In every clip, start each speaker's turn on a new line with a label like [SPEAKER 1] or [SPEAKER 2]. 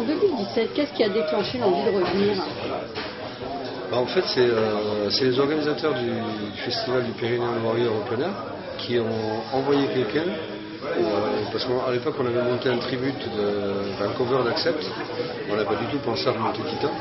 [SPEAKER 1] en 2017, qu'est-ce qui a déclenché l'envie de revenir
[SPEAKER 2] Bah, en fait, c'est euh, c'est les organisateurs du, festival du Pyrénéen Warrior Open Air qui ont envoyé quelqu'un. euh, parce qu'à l'époque, on avait monté un tribute, de, un cover d'Accept. On n'a pas du tout pensé à remonter Titan.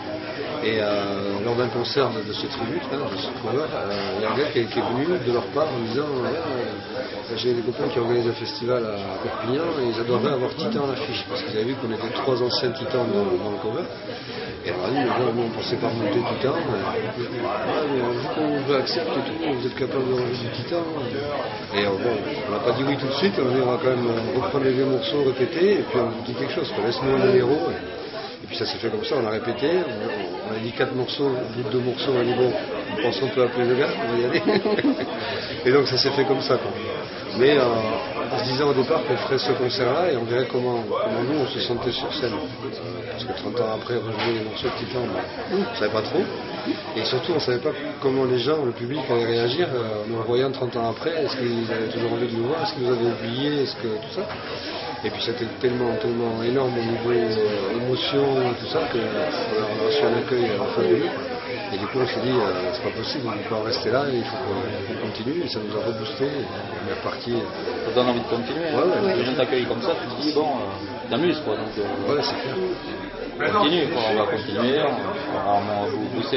[SPEAKER 2] Et euh, lors d'un concert de, ce tribute, hein, de ce cover, euh, il y a un gars qui, qui est venu de leur part en disant euh, J'ai des copains qui organisent un festival à Perpignan et ils adoreraient avoir Titan à l'affiche parce qu'ils avaient vu qu'on était trois anciens Titans dans, le cover. Et alors, dit, mais on pensait pas remonter Titan. mais, vu qu'on veut accepter et tout, vous êtes capable de remonter du Titan. Et bon, on n'a pas dit oui tout de suite, on a on va quand même reprendre les vieux morceaux, répéter, et puis on dit quelque chose, quoi. laisse-nous un et puis ça s'est fait comme ça, on a répété, on, a dit quatre morceaux, au bout de deux morceaux, on a dit bon, on pense qu'on peut appeler le gars, on va y aller. et donc ça s'est fait comme ça. Quoi. Mais euh, en se disant au départ qu'on ferait ce concert-là et on verrait comment, comment nous on se sentait sur scène. Parce que 30 ans après, rejouer les morceaux de Titan, on ne savait pas trop. Et surtout, on ne savait pas comment les gens, le public allait réagir euh, en nous revoyant 30 ans après. Est-ce qu'ils avaient toujours envie de nous voir? Est-ce qu'ils nous avaient oublié Est-ce que tout ça? Et puis c'était tellement, tellement énorme au niveau euh, émotion tout ça qu'on on a reçu un accueil à coup, on s'est dit, euh, c'est pas possible, on ne peut pas en rester là, il faut qu'on continue. Et ça nous a reboosté. Et on est reparti.
[SPEAKER 3] Ça donne envie de continuer. hein.
[SPEAKER 2] Ouais, ouais.
[SPEAKER 3] Les gens t'accueillent comme ça, tu te dis, bon, euh, t'amuses quoi. Donc, euh,
[SPEAKER 2] Ouais, c'est clair.
[SPEAKER 3] on continue, quoi. on va continuer, on va,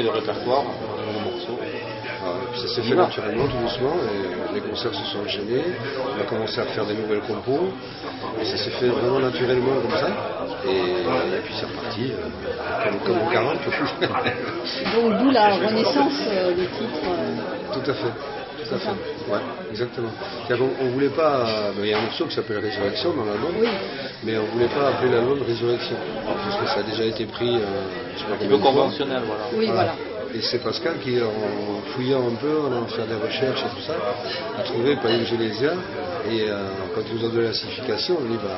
[SPEAKER 3] le répertoire, euh, les morceaux.
[SPEAKER 2] Ah, et puis ça s'est fait naturellement, tout doucement, et les concerts se sont enchaînés, on a commencé à faire des nouvelles compos, et ça s'est fait vraiment naturellement comme ça, et, et puis c'est reparti, euh, comme, comme en 40.
[SPEAKER 1] Donc d'où la renaissance euh, des titres. euh,
[SPEAKER 2] tout à fait, tout à fait, ouais, exactement. On voulait pas, euh, il y a un morceau qui s'appelle Résurrection dans l'album,
[SPEAKER 1] Oui.
[SPEAKER 2] mais on voulait pas appeler l'album Résurrection, parce que ça a déjà été pris, euh, je sais pas
[SPEAKER 3] Un petit peu conventionnel, voilà.
[SPEAKER 1] Oui, voilà.
[SPEAKER 2] Et c'est Pascal qui, en fouillant un peu, en allant faire des recherches et tout ça, a trouvé Païm Gélésia. Et euh, quand il nous a donné la signification, on dit bah,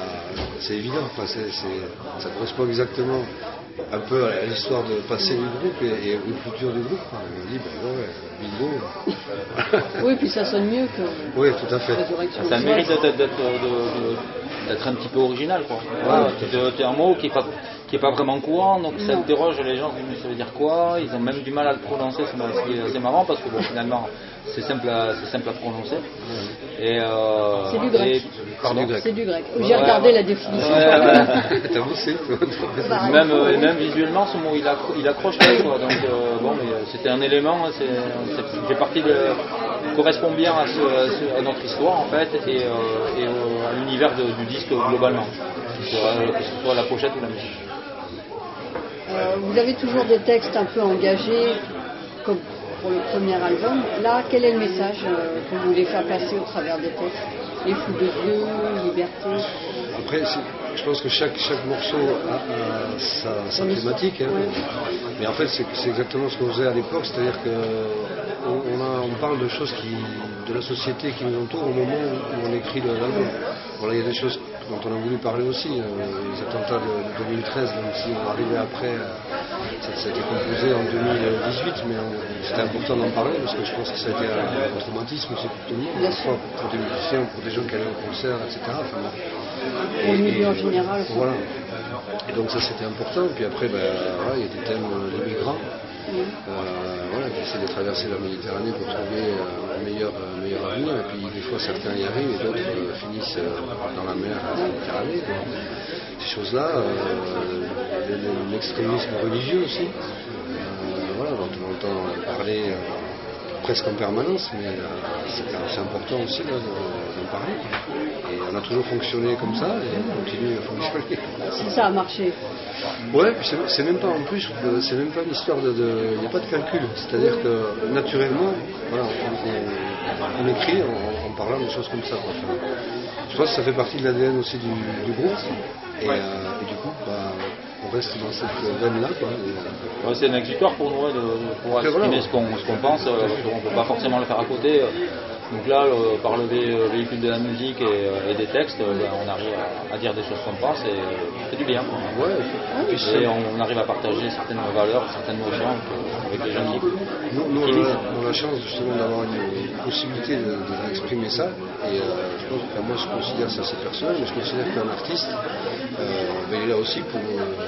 [SPEAKER 2] c'est évident, enfin, ça correspond exactement un peu à l'histoire de passé du groupe et, et au futur du groupe. quoi. On dit bah, ouais, bingo.
[SPEAKER 1] Oui, puis ça sonne mieux que
[SPEAKER 2] oui, tout à fait.
[SPEAKER 3] Ça a le mérite d'être, un petit peu original, quoi. C'est un mot qui est pas qui pas vraiment courant, donc ça interroge les gens, mais ça veut dire quoi? Ils ont même du mal à le prononcer, c'est assez marrant parce que bon, finalement c'est simple à, c'est simple à prononcer. Et, euh,
[SPEAKER 1] C'est du grec.
[SPEAKER 2] C'est du grec.
[SPEAKER 1] C'est du grec. J'ai regardé la définition.
[SPEAKER 3] Ouais, ouais.
[SPEAKER 2] T'as bossé
[SPEAKER 1] Bah,
[SPEAKER 3] Même, euh, et même visuellement, ce mot il, accro- il accroche pas, quoi. Donc euh, bon, mais euh, c'était un élément, c'est, c'est- fait partie de, correspond bien à, ce- à ce- à notre histoire en fait et, euh, et à l'univers du disque globalement, que ce, soit, que ce soit la pochette ou la musique.
[SPEAKER 1] Euh, vous avez toujours des textes un peu engagés, comme pour le premier album. Là, quel est le message euh, que vous voulez faire passer au travers des textes? Les fous de Dieu, liberté?
[SPEAKER 2] Après, je pense que chaque, chaque morceau a, a sa, sa thématique. hein.
[SPEAKER 1] Ouais.
[SPEAKER 2] Mais en fait, c'est exactement ce qu'on faisait à l'époque, c'est-à-dire qu'on on, a- on parle de choses qui, de la société qui nous entoure au moment où on écrit l'album. Voilà, il y a des choses dont on a voulu parler aussi. euh, les attentats de, de 2013, même si on arrivait après, euh, ça, ça a été composé en 2018, mais on- c'était important d'en parler parce que je pense que ça a été un, un traumatisme aussi pour tout le monde, fois pour des musiciens, pour des gens qui allaient au concert, etc. Enfin.
[SPEAKER 1] Pour le
[SPEAKER 2] Et-
[SPEAKER 1] milieu
[SPEAKER 2] et-
[SPEAKER 1] en général.
[SPEAKER 2] Voilà. Et donc ça c'était important. Puis après, ben, voilà, il y a des thèmes euh, des migrants. Euh, voilà, qui essaient de traverser la Méditerranée pour trouver euh, un meilleur, un meilleur avenir. Et puis des fois certains y arrivent et d'autres euh, finissent euh, dans la mer à la Méditerranée. Ces choses-là, euh, le- le- l'extrémisme religieux aussi, euh, voilà, dont on entend parler euh, presque en permanence, mais euh, c'est important aussi d'en parler. On toujours fonctionné comme ça et on continue à fonctionner.
[SPEAKER 1] Si ça a marché.
[SPEAKER 2] Ouais, puis c'est- même pas en plus, euh, c'est même pas une histoire de. Il n'y a pas de calcul. C'est-à-dire que naturellement, voilà, on, on- on écrit en, en parlant de choses comme ça. quoi. Enfin, je pense que ça fait partie de l'ADN aussi du, du groupe. Et, euh, et du coup, bah, on reste dans cette veine-là. euh,
[SPEAKER 3] Ouais, c'est un exutoire pour nous de, de pouvoir
[SPEAKER 2] voilà.
[SPEAKER 3] ce qu'on pense, euh, qu'on ne peut pas forcément le faire à côté. Donc là, euh, par le euh, véhicule de la musique et, euh, et des textes, euh, ben, on arrive à, à dire des choses qu'on pense et ça fait du bien. quoi.
[SPEAKER 2] Ouais, et puis
[SPEAKER 3] Et on, on arrive à partager certaines valeurs, certaines notions avec, avec les jeunes qui
[SPEAKER 2] Nous, nous,
[SPEAKER 3] qui
[SPEAKER 2] on a la chance justement d'avoir une, une possibilité de- de- d'exprimer ça. Et euh, je pense que moi je considère ça c'est personnel, mais je considère qu'un artiste, euh, ben, il est là aussi pour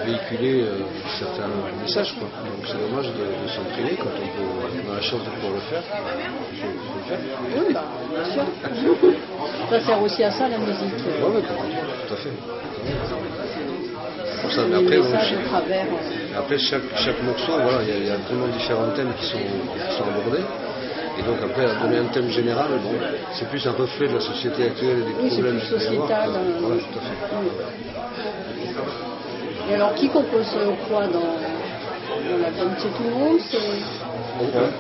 [SPEAKER 2] véhiculer euh, certains messages. Quoi. Donc c'est dommage de, de s'en priver quand on, peut, on a la chance de pouvoir le faire. Il faut, faut le faire.
[SPEAKER 1] Oui, bah, bien sûr. Ça sert aussi à ça la musique.
[SPEAKER 2] Ouais, ouais, tout à fait. Pour ça, mais
[SPEAKER 1] les
[SPEAKER 2] après,
[SPEAKER 1] euh,
[SPEAKER 2] chaque, chaque morceau, voilà, il y, y a vraiment différents thèmes qui sont, qui sont abordés. Et donc, après, à donner un thème général, bon, c'est plus un reflet de la société actuelle et des
[SPEAKER 1] Oui,
[SPEAKER 2] problèmes qu'il peut y avoir,
[SPEAKER 1] sociétal.
[SPEAKER 2] quoi.
[SPEAKER 1] hein.
[SPEAKER 2] Voilà, tout à fait.
[SPEAKER 1] Oui. Et alors, qui compose euh, quoi dans, l'album C'est tout le monde.
[SPEAKER 2] On, on-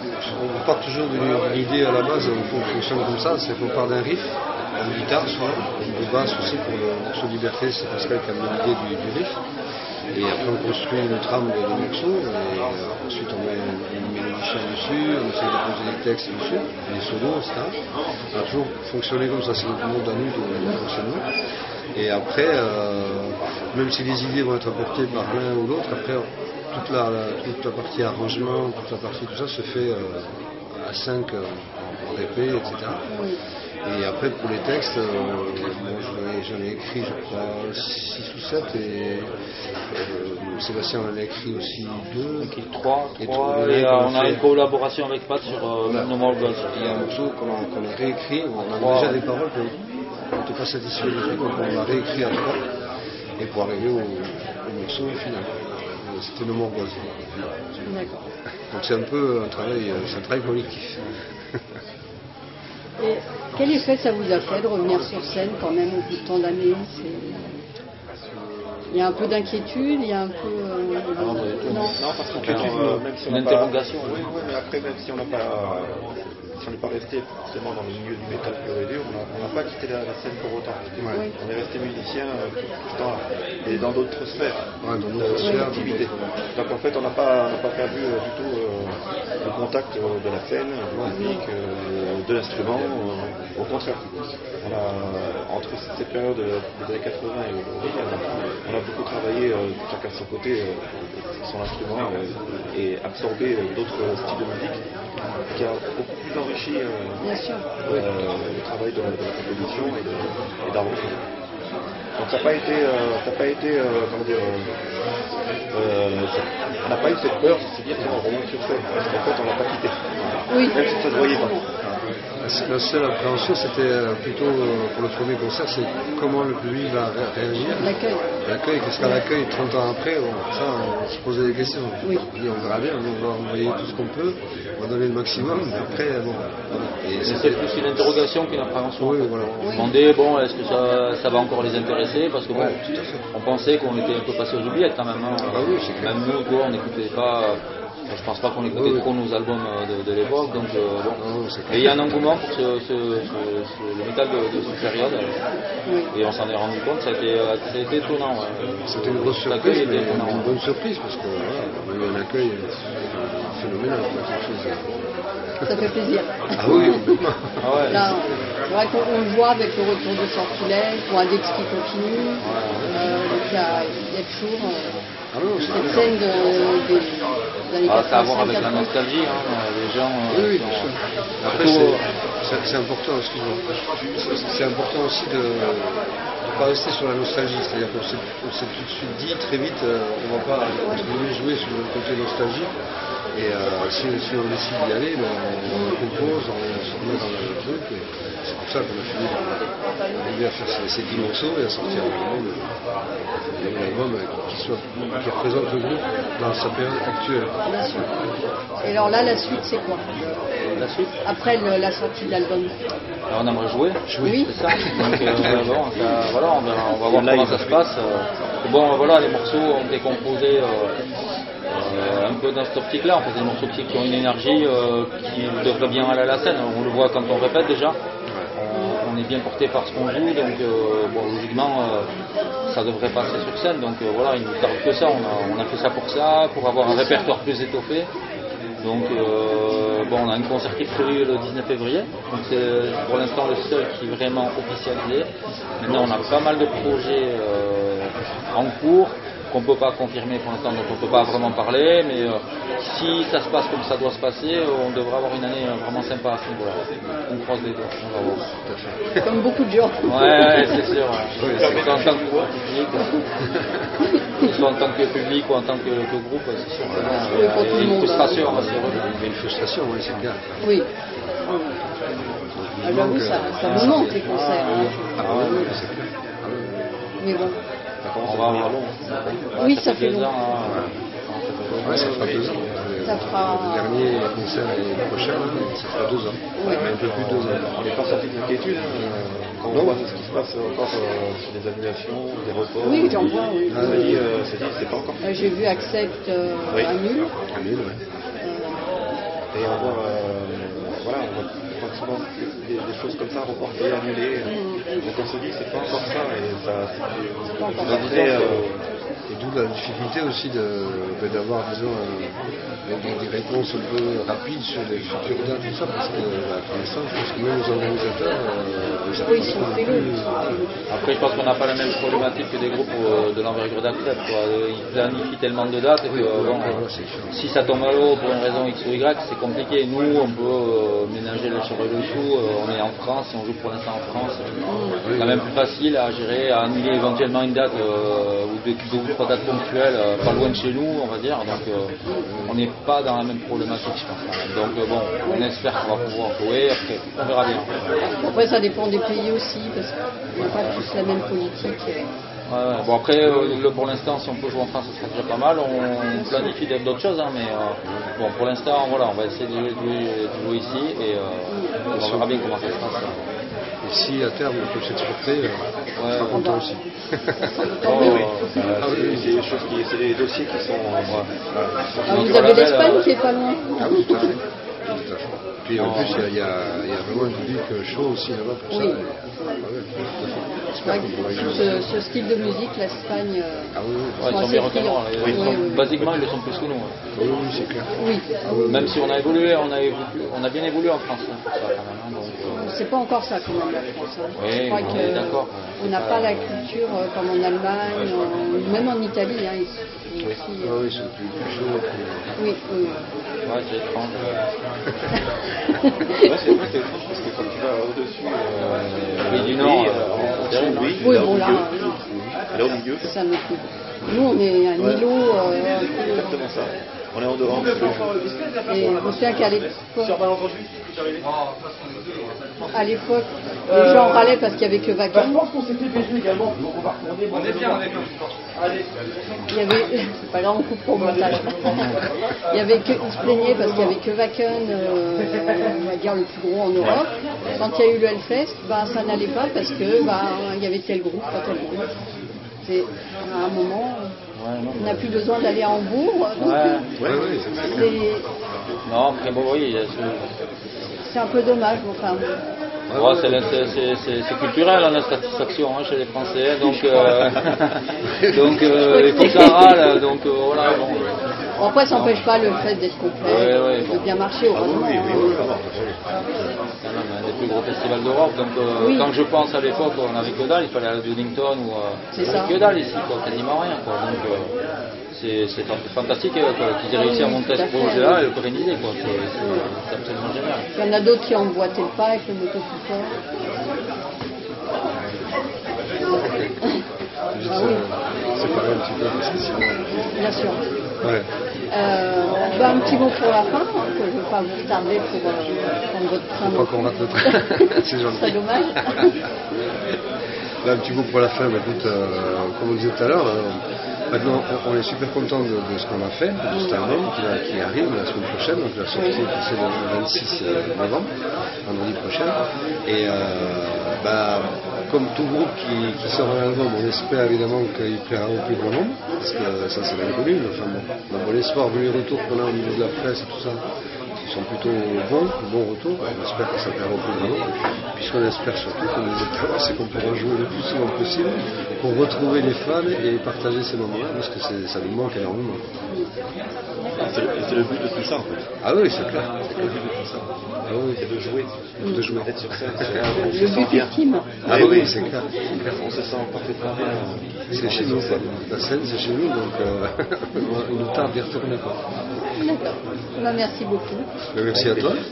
[SPEAKER 2] on part toujours d'une idée à la base, on on fonctionne comme ça, c'est qu'on part d'un riff, en guitare soit, de basse aussi pour le morceau Liberté, c'est Pascal qui a l'idée du, riff. Et après on construit une trame de, morceaux, et euh, ensuite on met une, une mélodie dessus, on essaie de poser des textes dessus, des solos, etc. On a toujours fonctionné comme ça, c'est notre monde à nous de fonctionnement. Et après, euh, même si les idées vont être apportées par l'un ou l'autre, après toute la, toute la partie arrangement, toute la partie tout ça se fait euh, à 5 en répé, etc. Et après pour les textes, euh, bon, j'en ai- écrit je crois 6 ou 7 et euh, Sébastien en a écrit aussi 2.
[SPEAKER 3] Donc, il y a trois,
[SPEAKER 2] Et
[SPEAKER 3] trois,
[SPEAKER 2] trois,
[SPEAKER 3] et
[SPEAKER 2] ouais,
[SPEAKER 3] euh,
[SPEAKER 2] qu'on
[SPEAKER 3] on a
[SPEAKER 2] fait.
[SPEAKER 3] une collaboration avec Pat sur euh,
[SPEAKER 2] Voilà.
[SPEAKER 3] No More Gods.
[SPEAKER 2] Il y a un morceau qu'on a, réécrit, on a
[SPEAKER 3] Trois.
[SPEAKER 2] déjà des paroles, mais on n'était pas satisfait du truc, donc on l'a réécrit à trois, et pour arriver au, au morceau final. Euh, C'était Gods.
[SPEAKER 1] D'accord.
[SPEAKER 2] Donc c'est un peu un travail, euh, un travail collectif.
[SPEAKER 1] Et quel effet ça vous a fait de revenir sur scène quand même au bout de tant d'années? Il y a un peu d'inquiétude, il y a un peu... euh,
[SPEAKER 3] Non,
[SPEAKER 4] parce qu'on
[SPEAKER 3] Inquiétude,
[SPEAKER 4] euh, même si on
[SPEAKER 3] Une
[SPEAKER 4] n'a pas-
[SPEAKER 3] interrogation.
[SPEAKER 4] Oui, oui, mais après, même si on n'a pas, si on n'est pas resté forcément dans le milieu du métal pur et dur, on n'a pas quitté la, la scène pour autant. On est resté musicien euh, tout, tout ce temps-là, et dans d'autres sphères
[SPEAKER 2] Ouais, dans d'autres sphères,
[SPEAKER 4] d'activité. Donc en fait, on n'a pas, on n'a pas perdu euh, du tout euh, le contact euh, de la scène, du public, euh, de l'instrument. euh, au contraire, on a, entre cette période euh, des années 80 et aujourd'hui, on a, on a beaucoup travaillé, euh, chacun de son côté, euh, son instrument euh, et absorbé euh, d'autres styles de musique, qui a beaucoup plus enrichi euh, euh, le travail de la, de la composition et d'arrangement. Donc ça n'a pas été, euh, ça n'a pas été, comment dire, on n'a pas eu cette peur de se dire tiens on remonte sur scène, parce qu'en fait on l'a pas quitté.
[SPEAKER 1] Oui.
[SPEAKER 4] Même si ça se voyait pas.
[SPEAKER 2] La- seule appréhension, c'était euh, plutôt euh, pour le premier concert, c'est comment le public va ré- réagir.
[SPEAKER 1] L'accueil.
[SPEAKER 2] L'accueil, qu'est-ce qu'à l'accueil 30 ans après bon, Ça, on se posait des questions.
[SPEAKER 1] Oui.
[SPEAKER 2] On dit, on verra bien, on va envoyer tout ce qu'on peut, on va donner le maximum, mais après, bon. c'était-
[SPEAKER 3] plus une interrogation qu'une appréhension.
[SPEAKER 2] Oui, voilà.
[SPEAKER 3] On se demandait, bon, est-ce que ça, ça va encore les intéresser? Parce que bon,
[SPEAKER 2] Ouais,
[SPEAKER 3] on pensait qu'on était un peu passé aux oubliettes quand même. hein.
[SPEAKER 2] Ah oui, c'est clair.
[SPEAKER 3] Même nous, quoi, on n'écoutait pas. Je pense pas qu'on écoutait
[SPEAKER 2] Oui, oui.
[SPEAKER 3] trop nos albums euh, de, de l'époque, donc euh, bon. Et il y a un engouement pour ce, ce- ce- ce- le métal de, de cette période, et on s'en est rendu compte, ça a été, euh, ça a été étonnant. ouais.
[SPEAKER 2] C'était une grosse surprise,
[SPEAKER 3] était étonnant.
[SPEAKER 2] une bonne surprise, parce que voilà, on a eu un accueil phénoménal,
[SPEAKER 1] Ça fait plaisir.
[SPEAKER 2] Ah oui.
[SPEAKER 3] Ah ouais,
[SPEAKER 1] c'est vrai qu'on on le voit avec le retour de Sortilège, pour Index qui continue. Euh, donc il y a, il y a toujours euh,
[SPEAKER 2] Ah
[SPEAKER 1] cette scène de, des des années
[SPEAKER 3] Ah, ça a à voir avec la
[SPEAKER 1] 85
[SPEAKER 3] nostalgie, hein, les gens. euh,
[SPEAKER 2] Oui, oui,
[SPEAKER 3] sont-
[SPEAKER 2] bien sûr. Après, c'est- important, excuse-moi. C'est- important aussi de ne pas rester sur la nostalgie. C'est-à-dire qu'on s'est on s'est tout de suite dit très vite, euh, on ne va pas jouer sur le côté nostalgie. Et euh, si, si on décide d'y aller, ben, on, compose, on, se remet dans le truc. et C'est pour ça qu'on a fini par arriver à faire ces, ces 10 morceaux et à sortir un album, un album euh, qui, soit, qui représente le groupe dans sa période actuelle.
[SPEAKER 1] Bien sûr. Et alors là, la suite, c'est quoi?
[SPEAKER 3] La suite?
[SPEAKER 1] Après le- la sortie de l'album
[SPEAKER 3] Alors, on aimerait jouer.
[SPEAKER 1] Oui.
[SPEAKER 3] C'est ça. Donc, euh, bon, ça- voilà, on, va voir comment ça se passe. euh. bon, voilà, les morceaux ont été composés euh, euh, un peu dans cette optique-là. On fait des morceaux qui, qui ont une énergie euh, qui devrait bien aller à la scène. On le voit quand on répète déjà. On, on est bien porté par ce qu'on joue, donc euh, bon, logiquement, euh, ça devrait passer sur scène. Donc voilà, il nous tarde que ça. On a, on a fait ça pour ça, pour avoir un répertoire plus étoffé. Donc bon, on a un concert qui est prévu le 19 février. Donc c'est pour l'instant le seul qui est vraiment officialisé. Maintenant on a pas mal de projets en cours qu'on ne peut pas confirmer pour l'instant, donc on ne peut pas vraiment parler, mais euh, si ça se passe comme ça doit se passer, on devrait avoir une année euh, vraiment sympa à ce niveau-là. On croise les doigts, on va voir.
[SPEAKER 1] Comme beaucoup de gens.
[SPEAKER 3] Ouais, ouais, c'est sûr. ouais. Soit en tant que public, euh, soit en tant que public ou en tant que, que groupe, c'est sûr. euh,
[SPEAKER 1] pour tout
[SPEAKER 3] il y a une
[SPEAKER 1] monde,
[SPEAKER 3] frustration,
[SPEAKER 1] hein.
[SPEAKER 2] Il y a une frustration, oui, c'est bien.
[SPEAKER 1] Oui. Ah, J'avoue, ça, ça me manque les concerts. hein.
[SPEAKER 2] Ah oui, c'est clair. Ah.
[SPEAKER 1] Mais bon.
[SPEAKER 4] Ça commence à devenir.
[SPEAKER 1] Oui, ça fait
[SPEAKER 3] deux
[SPEAKER 1] long.
[SPEAKER 3] ans, hein.
[SPEAKER 2] Ouais, ça fera deux ans.
[SPEAKER 1] Ça fera-
[SPEAKER 2] Le dernier concert est prochain, là, ça fera deux ans.
[SPEAKER 1] Oui.
[SPEAKER 2] Mais un peu plus de deux ans.
[SPEAKER 4] On n'est pas sorti de l'inquiétude hein, quand on
[SPEAKER 2] Non.
[SPEAKER 4] voit ce qui se passe encore euh, sur des annulations, des reports.
[SPEAKER 1] Oui, j'en vois, oui.
[SPEAKER 4] Euh, s'est dit, c'est pas encore
[SPEAKER 1] Euh, J'ai vu Accept euh,
[SPEAKER 4] Oui.
[SPEAKER 1] annule.
[SPEAKER 2] Nul, ouais.
[SPEAKER 4] Et on voit, euh, voilà, on voit souvent des, des choses comme ça reportées, annulées. Donc on se dit, c'est pas encore ça. Et ça, c'est-
[SPEAKER 2] Et d'où la difficulté aussi de- ben, d'avoir, disons, un- des, des réponses un peu rapides sur les futures dates, tout ça, parce que bah, pour l'instant, je pense que même les organisateurs, euh, les
[SPEAKER 1] Oui, ils sont
[SPEAKER 2] plus.
[SPEAKER 3] Après, je pense qu'on n'a pas la même problématique que des groupes euh, de l'envergure. Euh, Ils planifient tellement de dates que
[SPEAKER 2] Oui,
[SPEAKER 3] euh, bon,
[SPEAKER 2] voilà,
[SPEAKER 3] si ça tombe à l'eau pour une raison X ou Y, c'est compliqué. Nous, on peut euh, ménager le sur et le dessous. Euh, on est en France, on joue pour l'instant en France, c'est quand même plus facile à gérer, à annuler éventuellement une date euh, ou deux, trois dates ponctuelles, euh, pas loin de chez nous, on va dire. Donc, euh, on n'est pas dans la même problématique, je pense. Donc, euh, bon, on espère qu'on va pouvoir jouer. Après, on verra bien.
[SPEAKER 1] Après, ça dépend des pays aussi, parce qu'on n'a pas tous la même politique.
[SPEAKER 3] Ouais. Bon après, euh, le- pour l'instant, si on peut jouer en France, ce sera déjà pas mal. On planifie d'autres choses, hein, mais euh, bon, pour l'instant, voilà, on va essayer de jouer, de jouer- de jouer ici et euh, on verra bien comment ça se passe.
[SPEAKER 2] Et si à terme on peut s'exporter, euh, on sera content aussi.
[SPEAKER 1] Tant
[SPEAKER 3] Oh,
[SPEAKER 1] mieux.
[SPEAKER 3] euh,
[SPEAKER 4] euh, c'est c'est des choses qui, c'est des dossiers qui sont. euh.
[SPEAKER 1] Ah, vous avez l'Espagne
[SPEAKER 3] euh,
[SPEAKER 1] qui est pas loin.
[SPEAKER 2] Ah oui, tout à fait. Tout à fait. Puis en plus, il y a- il y, a, il y a vraiment un public chaud aussi là-bas pour
[SPEAKER 1] Oui.
[SPEAKER 2] ça. Et, ah ouais.
[SPEAKER 1] C'est
[SPEAKER 2] qu'on
[SPEAKER 1] ce, ce style de musique, l'Espagne. euh,
[SPEAKER 2] Ah oui, oui.
[SPEAKER 3] Ouais,
[SPEAKER 1] sont
[SPEAKER 3] ils sont
[SPEAKER 1] assez
[SPEAKER 3] bien hein. Ils
[SPEAKER 1] Oui,
[SPEAKER 3] sont-
[SPEAKER 1] oui, oui.
[SPEAKER 3] Basiquement, ils le sont plus que nous. hein.
[SPEAKER 2] Oui, oui, c'est clair.
[SPEAKER 1] Oui,
[SPEAKER 3] Même si on a évolué, on a, évolué, on a bien évolué en France. hein, hein, donc, euh,
[SPEAKER 1] c'est pas encore ça quand même la France. hein.
[SPEAKER 3] Oui,
[SPEAKER 1] Je crois
[SPEAKER 3] on
[SPEAKER 1] que
[SPEAKER 3] est d'accord.
[SPEAKER 1] on n'a pas la culture euh, comme en Allemagne, en- même en Italie. Hein, sont aussi,
[SPEAKER 2] Ah oui, c'est plus, chaud.
[SPEAKER 1] oui, oui.
[SPEAKER 3] ouais, c'est étrange.
[SPEAKER 4] Ouais, c'est vrai, c'est étrange parce que quand tu vas au-dessus, euh,
[SPEAKER 3] du Nord,
[SPEAKER 4] oui,
[SPEAKER 3] euh,
[SPEAKER 4] oui, là au milieu, là au milieu,
[SPEAKER 1] un autre truc. Nous, on est un
[SPEAKER 4] Ouais.
[SPEAKER 1] îlot. euh,
[SPEAKER 4] c'est exactement ça. On est en dehors.
[SPEAKER 1] Et je me souviens qu'à l'époque, à l'époque, les gens râlaient parce qu'il n'y avait que Wacken. Il y avait, c'est pas grave, on coupe au montage. Il y avait que, ils se plaignaient parce qu'il n'y avait que Wacken, euh, on va dire le plus gros en Europe. Quand il y a eu le Hellfest, bah, ça n'allait pas parce que bah, il y avait tel groupe, pas tel groupe. C'est à un moment, on n'a plus besoin d'aller à Hambourg.
[SPEAKER 2] c'est
[SPEAKER 3] Non, bon, oui,
[SPEAKER 1] c'est un peu dommage. Enfin,
[SPEAKER 3] c'est culturel hein, la satisfaction hein, chez les Français, donc, euh, donc euh, il faut que ça râle, donc euh, voilà. Bon.
[SPEAKER 1] Après, ça n'empêche pas le fait d'être complet,
[SPEAKER 3] Ouais, ouais,
[SPEAKER 1] de
[SPEAKER 3] bon.
[SPEAKER 1] bien marcher, heureusement.
[SPEAKER 4] oui, oui, oui, vraiment.
[SPEAKER 3] C'est quand même un des plus gros festivals d'Europe, donc euh,
[SPEAKER 1] Oui.
[SPEAKER 3] quand je pense à l'époque, on avait que dalle, il fallait aller à Donington ou euh, que dalle ici, quoi, quasiment rien. Quoi. Donc euh, c'est c'est fant- fantastique euh, quoi, qu'ils aient réussi à
[SPEAKER 1] Oui,
[SPEAKER 3] monter ce projet-là et le pérenniser. quoi. C'est c'est- c'est absolument génial.
[SPEAKER 1] Il y en a d'autres qui ont emboîté le pas avec le motoculteur.
[SPEAKER 2] Juste
[SPEAKER 1] Ah oui.
[SPEAKER 2] euh, séparer un petit peu parce que sinon.
[SPEAKER 1] Bien sûr.
[SPEAKER 2] Ouais.
[SPEAKER 1] Bah, un petit mot pour la fin, hein, que je ne veux pas vous retarder pour euh, prendre votre train.
[SPEAKER 2] Pas qu'on rate le train. C'est gentil.
[SPEAKER 1] Ce serait dommage.
[SPEAKER 2] Là, un petit mot pour la fin. Bah, écoute, euh, comme on disait tout à l'heure, maintenant, on, est super content de, de ce qu'on a fait, de cet album qui, va- qui arrive la semaine prochaine. Donc, la sortie c'est le 26 novembre, vendredi prochain. Et euh, bah, comme tout groupe qui, sort un album, on espère évidemment qu'il plaira au plus grand nombre, parce que ça, c'est l'inconnu. Mais enfin, bon, bon espoir, vu les retours qu'on a au niveau de la presse et tout ça, qui sont plutôt bons, bons retours. On espère que ça plaira au plus grand nombre. Puisqu'on espère surtout que le c'est qu'on pourra jouer le plus souvent possible pour retrouver les fans et partager ces moments-là, parce que ça nous manque énormément.
[SPEAKER 4] C'est le, c'est le but de tout ça en fait.
[SPEAKER 2] Ah oui, c'est clair.
[SPEAKER 4] C'est le but de tout ça.
[SPEAKER 2] Ah oui,
[SPEAKER 4] C'est de jouer.
[SPEAKER 2] de jouer.
[SPEAKER 4] D'être sur scène. On se sent bien.
[SPEAKER 2] Ah
[SPEAKER 4] Eh
[SPEAKER 2] oui, c'est clair.
[SPEAKER 4] On se sent parfaitement bien.
[SPEAKER 2] C'est chez nous, quoi. La scène, c'est chez nous, donc euh, il nous tarde d'y retourner. Quoi.
[SPEAKER 1] D'accord. Bah, merci beaucoup.
[SPEAKER 2] Merci à toi.